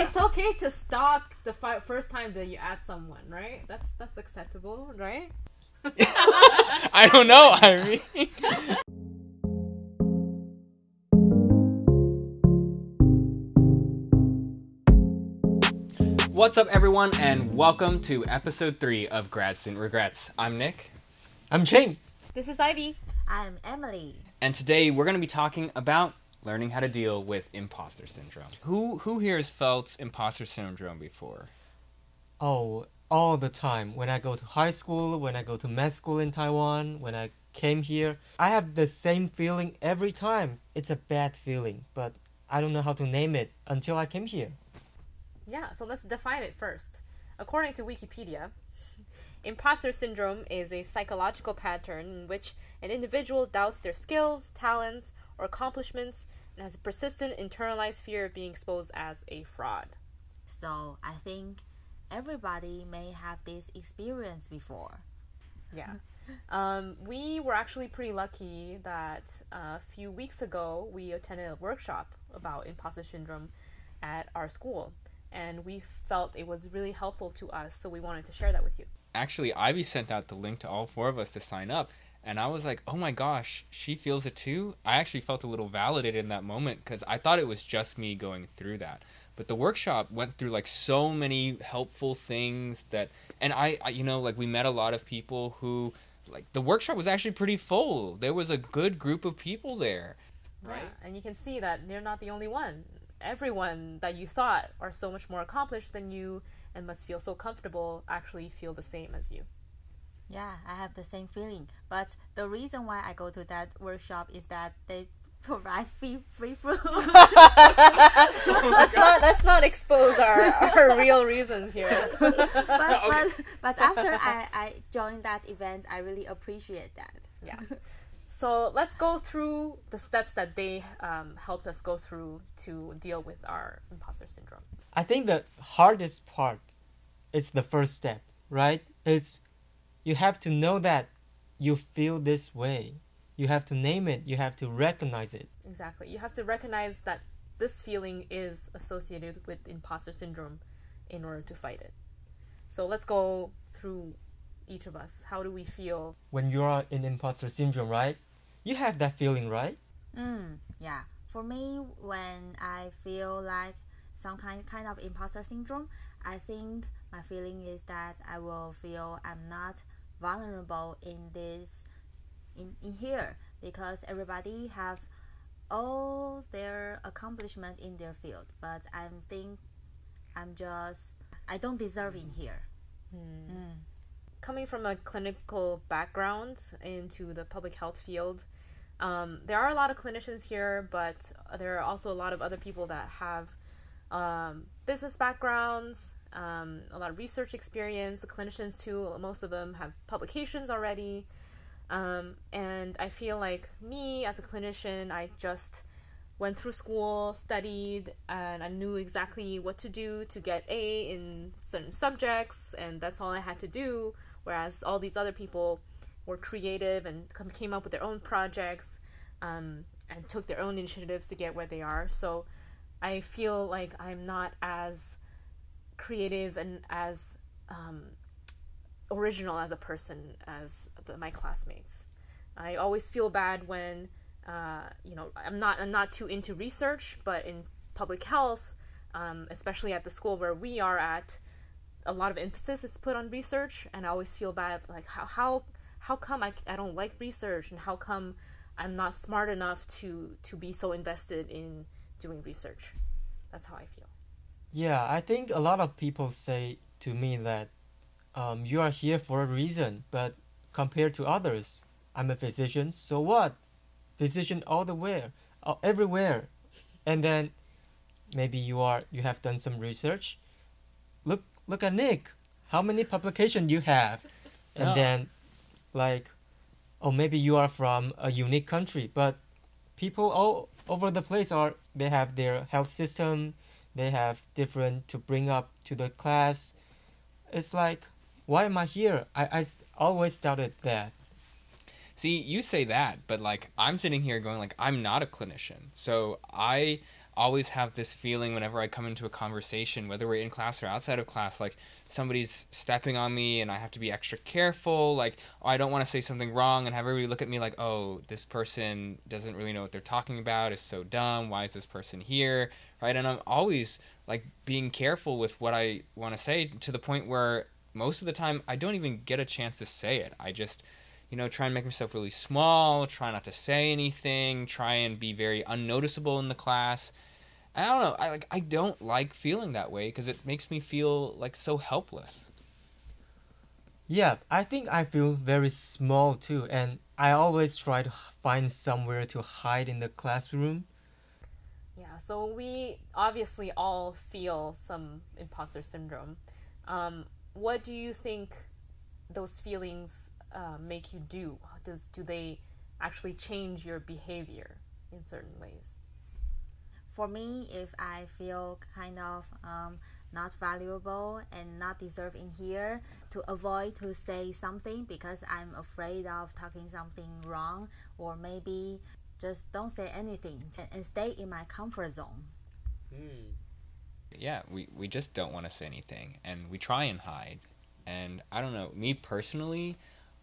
it's okay to stalk the fi- first time that you add someone, right? That's that's acceptable, right? I don't know, Irene. What's up, everyone, and welcome to episode three of Grad Student Regrets. I'm Nick, I'm Ching. This is Ivy. I'm Emily. and today we're going to be talking about learning how to deal with imposter syndrome. Who who here has felt imposter syndrome before? Oh, all the time. When I go to high school, when I go to med school in Taiwan, when I came here, I have the same feeling every time. It's a bad feeling, but I don't know how to name it until I came here. Yeah, so let's define it first. According to Wikipedia, imposter syndrome is a psychological pattern in which an individual doubts their skills, talents, or accomplishments and has a persistent internalized fear of being exposed as a fraud. So I think everybody may have this experience before. Yeah. Um, we were actually pretty lucky that uh, a few weeks ago we attended a workshop about imposter syndrome at our school, and we felt it was really helpful to us, so we wanted to share that with you. Actually, Ivy sent out the link to all four of us to sign up, and I was like, "Oh my gosh, she feels it too." I actually felt a little validated in that moment because I thought it was just me going through that. But the workshop went through like so many helpful things that, and I, I you know, like we met a lot of people who, like the workshop was actually pretty full. There was a good group of people there. Right. Yeah, and you can see that you're not the only one. Everyone that you thought are so much more accomplished than you and must feel so comfortable actually feel the same as you. Yeah, I have the same feeling. But the reason why I go to that workshop is that they provide free free food. let's not let's not expose our, our real reasons here. but, but, but after I, I joined that event, I really appreciate that. Yeah. So let's go through the steps that they um, helped us go through to deal with our imposter syndrome. I think the hardest part is the first step, right? It's you have to know that you feel this way. You have to name it, you have to recognize it. Exactly. You have to recognize that this feeling is associated with imposter syndrome in order to fight it. So let's go through each of us. How do we feel? When you are in imposter syndrome, right? You have that feeling, right? Mm, yeah. For me, when I feel like some kind kind of imposter syndrome, I think my feeling is that I will feel I'm not vulnerable in this in, in here because everybody have all their accomplishment in their field, but I think I'm just I don't deserve in here. Mm. Coming from a clinical background into the public health field, um, there are a lot of clinicians here, but there are also a lot of other people that have um, business backgrounds, um, a lot of research experience. The clinicians, too, most of them have publications already. Um, and I feel like me as a clinician, I just went through school, studied, and I knew exactly what to do to get A in certain subjects, and that's all I had to do. Whereas all these other people were creative and came up with their own projects um, and took their own initiatives to get where they are. So I feel like I'm not as creative and as um, original as a person as the, my classmates. I always feel bad when uh, you know I'm not I'm not too into research, but in public health, um, especially at the school where we are at, a lot of emphasis is put on research, and I always feel bad like how how how come I, I don't like research and how come I'm not smart enough to to be so invested in doing research. That's how I feel. Yeah, I think a lot of people say to me that um, you are here for a reason, but compared to others, I'm a physician, so what? Physician all the way, uh, everywhere. And then maybe you are you have done some research. Look look at Nick. How many publications you have? And then like oh maybe you are from a unique country, but people all over the place are they have their health system, they have different to bring up to the class. It's like why am I here? I, I always doubted that. See, you say that, but like I'm sitting here going like I'm not a clinician. So I always have this feeling whenever I come into a conversation, whether we're in class or outside of class, like somebody's stepping on me and I have to be extra careful. Like, oh, I don't want to say something wrong and have everybody look at me like, oh, this person doesn't really know what they're talking about, is so dumb. Why is this person here? Right. And I'm always like being careful with what I want to say to the point where most of the time I don't even get a chance to say it. I just you know, try and make myself really small, try not to say anything, try and be very unnoticeable in the class. I don't know. I like I don't like feeling that way because it makes me feel like so helpless. Yeah, I think I feel very small too, and I always try to find somewhere to hide in the classroom. Yeah, so we obviously all feel some imposter syndrome. Um, what do you think those feelings uh, make you do? Does do they actually change your behavior in certain ways? For me, if I feel kind of um, not valuable and not deserving here, to avoid to say something because I'm afraid of talking something wrong, or maybe just don't say anything and stay in my comfort zone. Mm. Yeah, we, we just don't want to say anything and we try and hide. And I don't know, me personally,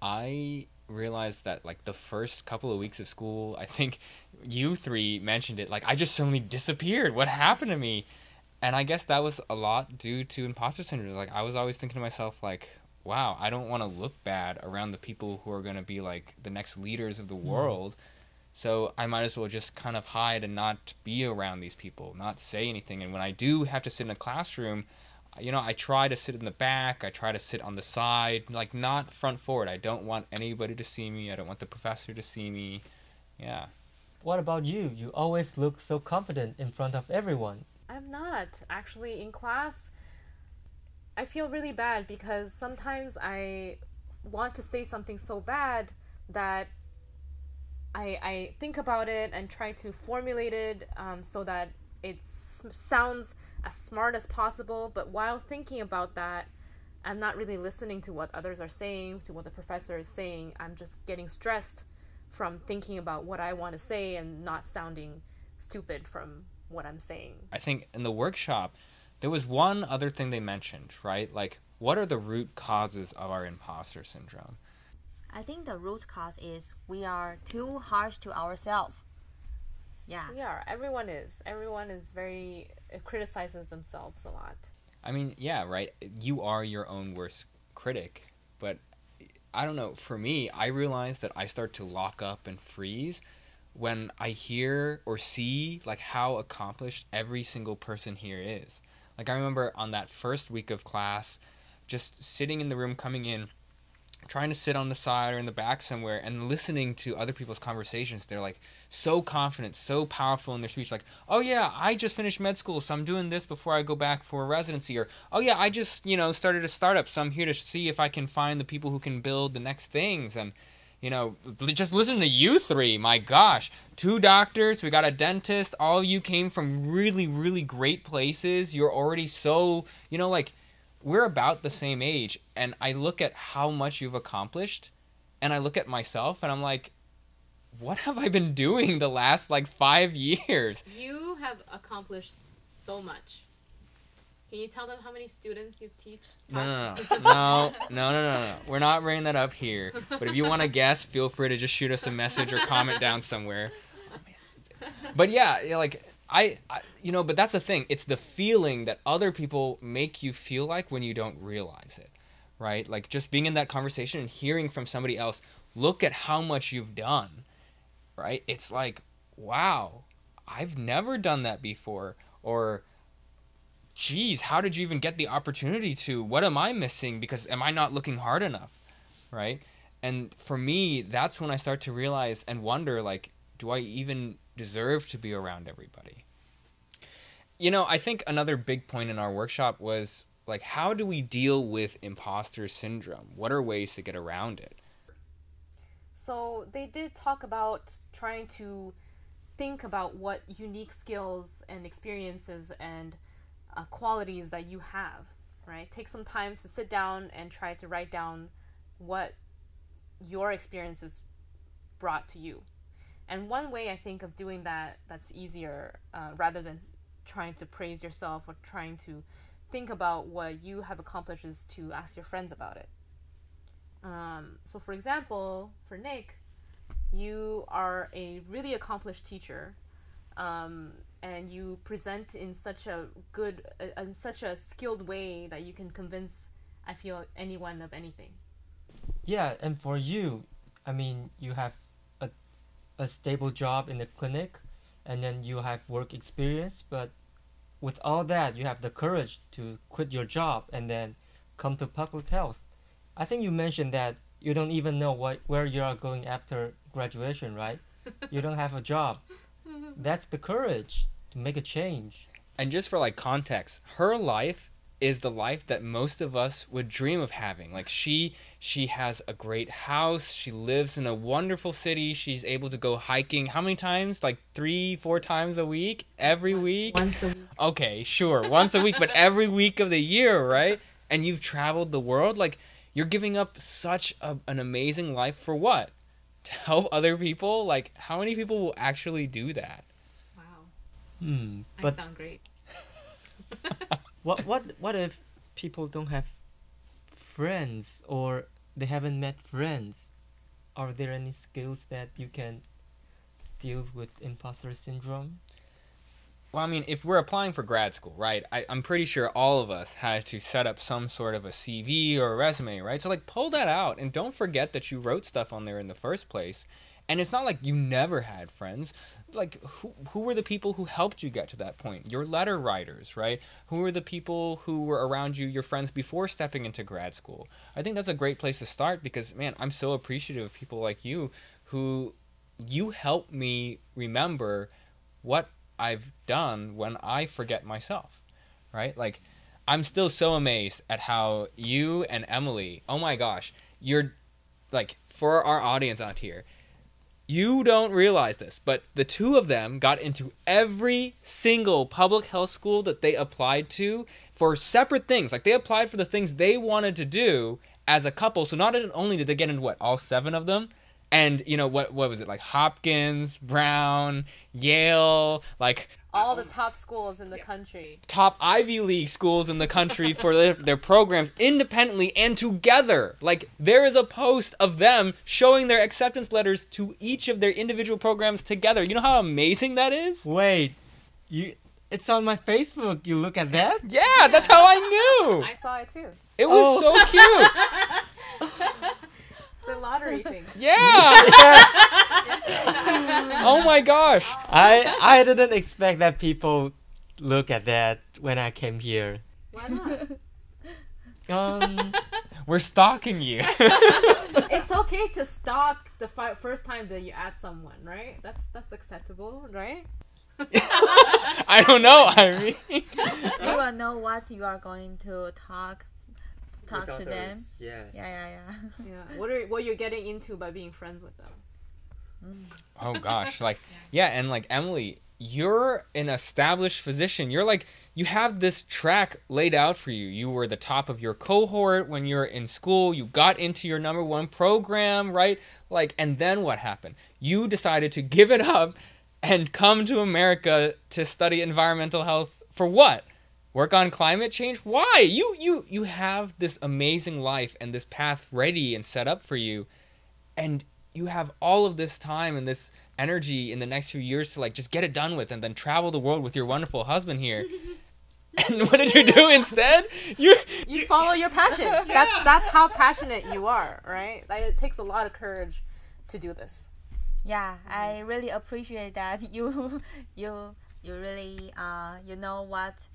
I realized that like the first couple of weeks of school, I think you three mentioned it. Like I just suddenly disappeared. What happened to me? And I guess that was a lot due to imposter syndrome. Like I was always thinking to myself, like, wow, I don't want to look bad around the people who are gonna be like the next leaders of the mm. world. So I might as well just kind of hide and not be around these people, not say anything. And when I do have to sit in a classroom, you know, I try to sit in the back. I try to sit on the side, like not front forward. I don't want anybody to see me. I don't want the professor to see me. Yeah. What about you? You always look so confident in front of everyone. I'm not. Actually, in class, I feel really bad because sometimes I want to say something so bad that I, I think about it and try to formulate it um, so that it sounds as smart as possible, but while thinking about that, I'm not really listening to what others are saying, to what the professor is saying. I'm just getting stressed from thinking about what I want to say and not sounding stupid from what I'm saying. I think in the workshop, there was one other thing they mentioned, right? Like, what are the root causes of our imposter syndrome? I think the root cause is we are too harsh to ourselves. Yeah. We are. Everyone is. Everyone is very uh, criticizes themselves a lot. I mean, yeah, right. You are your own worst critic, but I don't know. For me, I realize that I start to lock up and freeze when I hear or see like how accomplished every single person here is. Like I remember on that first week of class, just sitting in the room coming in trying to sit on the side or in the back somewhere and listening to other people's conversations they're like so confident so powerful in their speech like oh yeah i just finished med school so i'm doing this before i go back for residency or oh yeah i just you know started a startup so i'm here to see if i can find the people who can build the next things and you know just listen to you three my gosh. Two doctors we got a dentist all you came from really really great places. You're already so you know like we're about the same age and I look at how much you've accomplished and I look at myself and I'm like what have I been doing the last like 5 years? You have accomplished so much. Can you tell them how many students you teach? No, no, no, no, no, no, no, no. We're not bringing that up here. But if you want to guess, feel free to just shoot us a message or comment down somewhere. But yeah, like I, I, you know, but that's the thing. It's the feeling that other people make you feel like when you don't realize it, right? Like just being in that conversation and hearing from somebody else, look at how much you've done, right? It's like, wow, I've never done that before. Or, geez, how did you even get the opportunity to? What am I missing? Because am I not looking hard enough, right? And for me, that's when I start to realize and wonder, like, do I even deserve to be around everybody. You know, I think another big point in our workshop was like, how do we deal with imposter syndrome? What are ways to get around it? So they did talk about trying to think about what unique skills and experiences and uh, qualities that you have, right? Take some time to sit down and try to write down what your experiences brought to you And one way I think of doing that that's easier uh, rather than trying to praise yourself or trying to think about what you have accomplished is to ask your friends about it. Um, so, for example, for Nick, you are a really accomplished teacher, um, and you present in such a good, uh, in such a skilled way that you can convince, I feel, anyone of anything. Yeah, and for you, I mean, you have a, a stable job in the clinic, and then you have work experience, but with all that, you have the courage to quit your job and then come to public health. I think you mentioned that you don't even know what where you are going after graduation, right? you don't have a job. That's the courage to make a change. And just for like context, her life is the life that most of us would dream of having. Like she she has a great house, she lives in a wonderful city, she's able to go hiking how many times? Like 3 4 times a week? Every week? Once a week. Okay, sure. Once a week, but every week of the year, right? And you've traveled the world like you're giving up such a, an amazing life for what? To help other people? Like how many people will actually do that? Wow. Hmm. I But sound great. what what what if people don't have friends or they haven't met friends? Are there any skills that you can deal with imposter syndrome? Well, I mean, if we're applying for grad school, right? I, I'm pretty sure all of us had to set up some sort of a CV or a resume, right? So, like, pull that out and don't forget that you wrote stuff on there in the first place. And it's not like you never had friends. Like, who, who were the people who helped you get to that point? Your letter writers, right? Who were the people who were around you, your friends, before stepping into grad school? I think that's a great place to start because, man, I'm so appreciative of people like you who you help me remember what I've done when I forget myself, right? Like, I'm still so amazed at how you and Emily, oh my gosh, you're like, for our audience out here, you don't realize this, but the two of them got into every single public health school that they applied to for separate things. Like, they applied for the things they wanted to do as a couple. So, not only did they get into what, all seven of them? And you know what? What was it like? Hopkins, Brown, Yale, like All the top schools in the country. top Ivy League schools in the country for their, their programs independently and together. Like there is a post of them showing their acceptance letters to each of their individual programs together. You know how amazing that is? Wait, you it's on my Facebook. You look at that? Yeah, that's how I knew. I saw it too. It was Oh. so cute. The lottery thing. Yeah. Oh my gosh. I I didn't expect that people look at that when I came here. Why not? Um, We're stalking you. it's okay to stalk the fi- first time that you add someone, right? That's that's acceptable, right? I don't know, Irene. you will know what you are going to talk talk to them. Yes. Yeah, yeah, yeah. Yeah. What are what you're getting into by being friends with them? Oh gosh, like yeah, and like Emily, you're an established physician. You're like you have this track laid out for you. You were the top of your cohort when you're in school. You got into your number one program, right? Like and then what happened? You decided to give it up and come to America to study environmental health for what? Work on climate change? Why? You you you have this amazing life and this path ready and set up for you and you have all of this time and this energy in the next few years to like just get it done with and then travel the world with your wonderful husband here. and what did you do instead? You You follow your passion. That's that's how passionate you are, right? Like, it takes a lot of courage to do this. Yeah, I really appreciate that you you you really uh you know what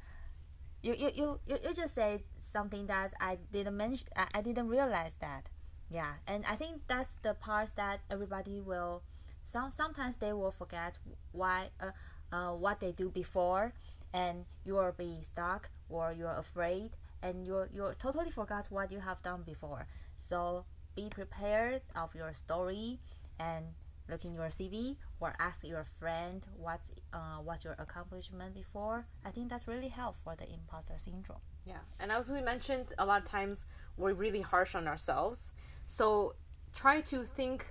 you you you, you, you just said something that I didn't mention I, I didn't realize that. Yeah, and I think that's the part that everybody will some sometimes they will forget why uh, uh what they do before and you will be stuck or you're afraid and you you totally forgot what you have done before. So be prepared of your story and look in your CV or ask your friend what's uh, what's your accomplishment before. I think that's really help for the imposter syndrome. Yeah, and as we mentioned, a lot of times we're really harsh on ourselves. So try to think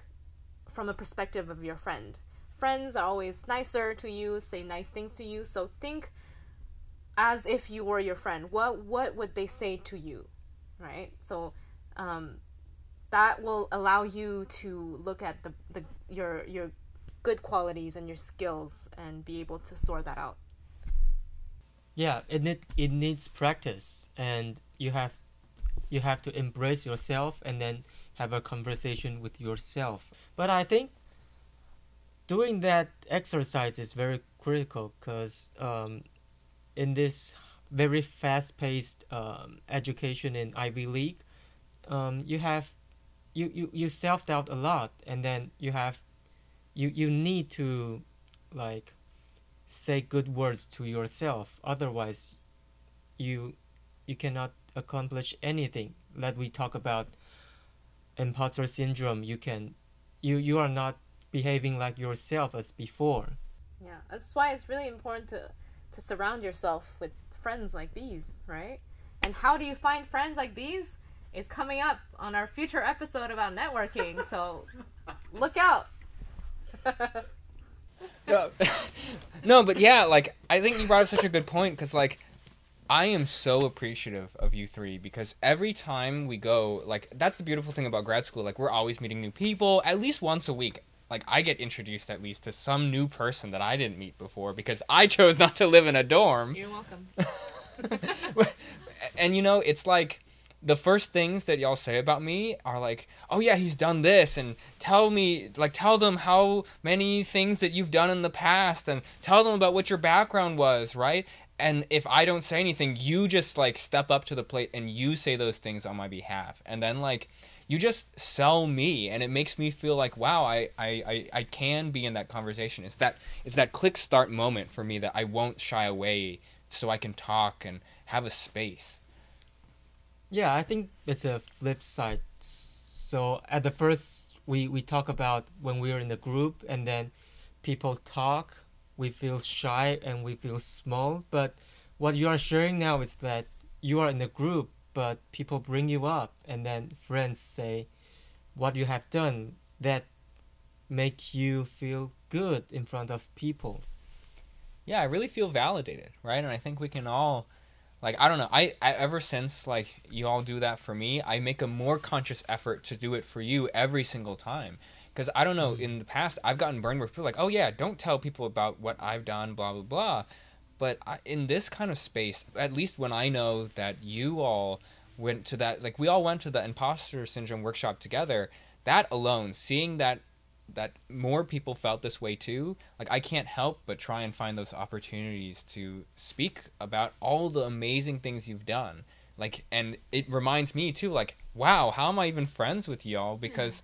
from a perspective of your friend. friends are always nicer to you, say nice things to you. So think as if you were your friend. What what would they say to you, right? So um, that will allow you to look at the, the your your good qualities and your skills and be able to sort that out. Yeah, it need, it needs practice, and you have you have to embrace yourself and then have a conversation with yourself. But I think doing that exercise is very critical because um, in this very fast-paced um, education in Ivy League, um, you have you, you, you self-doubt a lot and then you have you, you need to like say good words to yourself otherwise you you cannot accomplish anything let we talk about imposter syndrome you can you you are not behaving like yourself as before Yeah, that's why it's really important to to surround yourself with friends like these, right? And how do you find friends like these? Is coming up on our future episode about networking. So look out. no, no, but yeah, like I think you brought up such a good point because like I am so appreciative of you three because every time we go, like that's the beautiful thing about grad school. Like we're always meeting new people at least once a week. Like I get introduced at least to some new person that I didn't meet before because I chose not to live in a dorm. You're welcome. and you know, it's like the first things that y'all say about me are like, "Oh yeah, he's done this," and tell me, like, tell them how many things that you've done in the past, and tell them about what your background was, right? And if I don't say anything, you just like step up to the plate and you say those things on my behalf, and then like you just sell me, and it makes me feel like, wow, I I, I, I can be in that conversation. It's that it's that click start moment for me that I won't shy away, so I can talk and have a space. Yeah, I think it's a flip side. So at the first, we we talk about when we're in the group, and then people talk, we feel shy and we feel small. But what you are sharing now is that you are in the group, but people bring you up, and then friends say what you have done that make you feel good in front of people. yeah, I really feel validated, right? And I think we can all, like, I don't know, I, I ever since like you all do that for me, I make a more conscious effort to do it for you every single time. Because I don't know, mm. in the past I've gotten burned where people are like, oh yeah, don't tell people about what I've done, blah blah blah. But I, in this kind of space, at least when I know that you all went to that, like we all went to the imposter syndrome workshop together, that alone, seeing that that more people felt this way too like i can't help but try and find those opportunities to speak about all the amazing things you've done. Like and it reminds me too like wow how am i even friends with y'all? Hmm. Because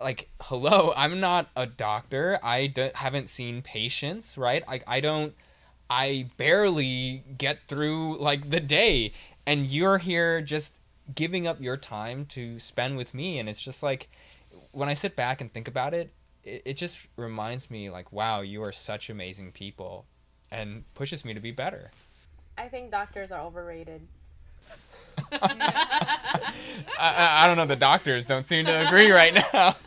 like hello i'm not a doctor i d- haven't seen patients right like i don't i barely get through like the day and you're here just giving up your time to spend with me and it's just like when I sit back and think about it, it, it just reminds me like, wow, you are such amazing people and pushes me to be better. I think doctors are overrated. I, I, I don't know, the doctors don't seem to agree right now.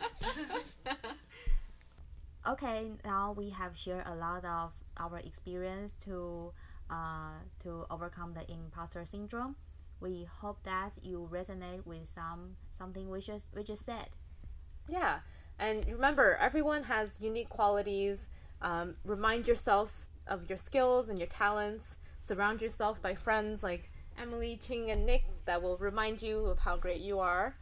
Okay, now we have shared a lot of our experience to uh, to overcome the imposter syndrome. We hope that you resonate with some something we just we just said. Yeah, and remember, everyone has unique qualities. Um, remind yourself of your skills and your talents. Surround yourself by friends like Emily, Ching, and Nick that will remind you of how great you are.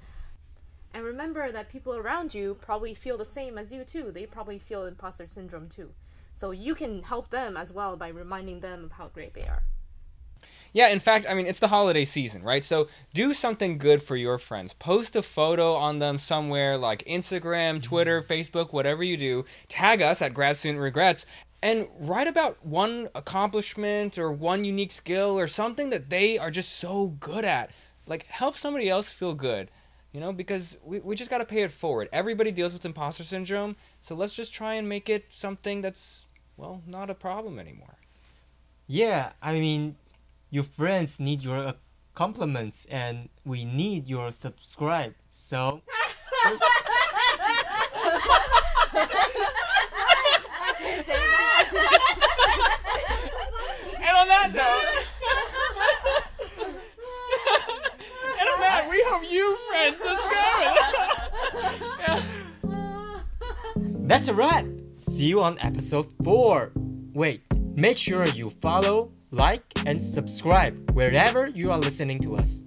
And remember that people around you probably feel the same as you too. They probably feel imposter syndrome too. So you can help them as well by reminding them of how great they are. Yeah, in fact, I mean, it's the holiday season, right? So do something good for your friends. Post a photo on them somewhere like Instagram, mm-hmm. Twitter, Facebook, whatever you do. Tag us at Grad Student Regrets and write about one accomplishment or one unique skill or something that they are just so good at. Like, help somebody else feel good, you know, because we, we just got to pay it forward. Everybody deals with imposter syndrome, so let's just try and make it something that's, well, not a problem anymore. Yeah, I mean, your friends need your uh, compliments, and we need your subscribe. So. and on that note, and on that, we hope you friends subscribe. That's a wrap. See you on episode 4. Wait, make sure you follow, like, and subscribe wherever you are listening to us.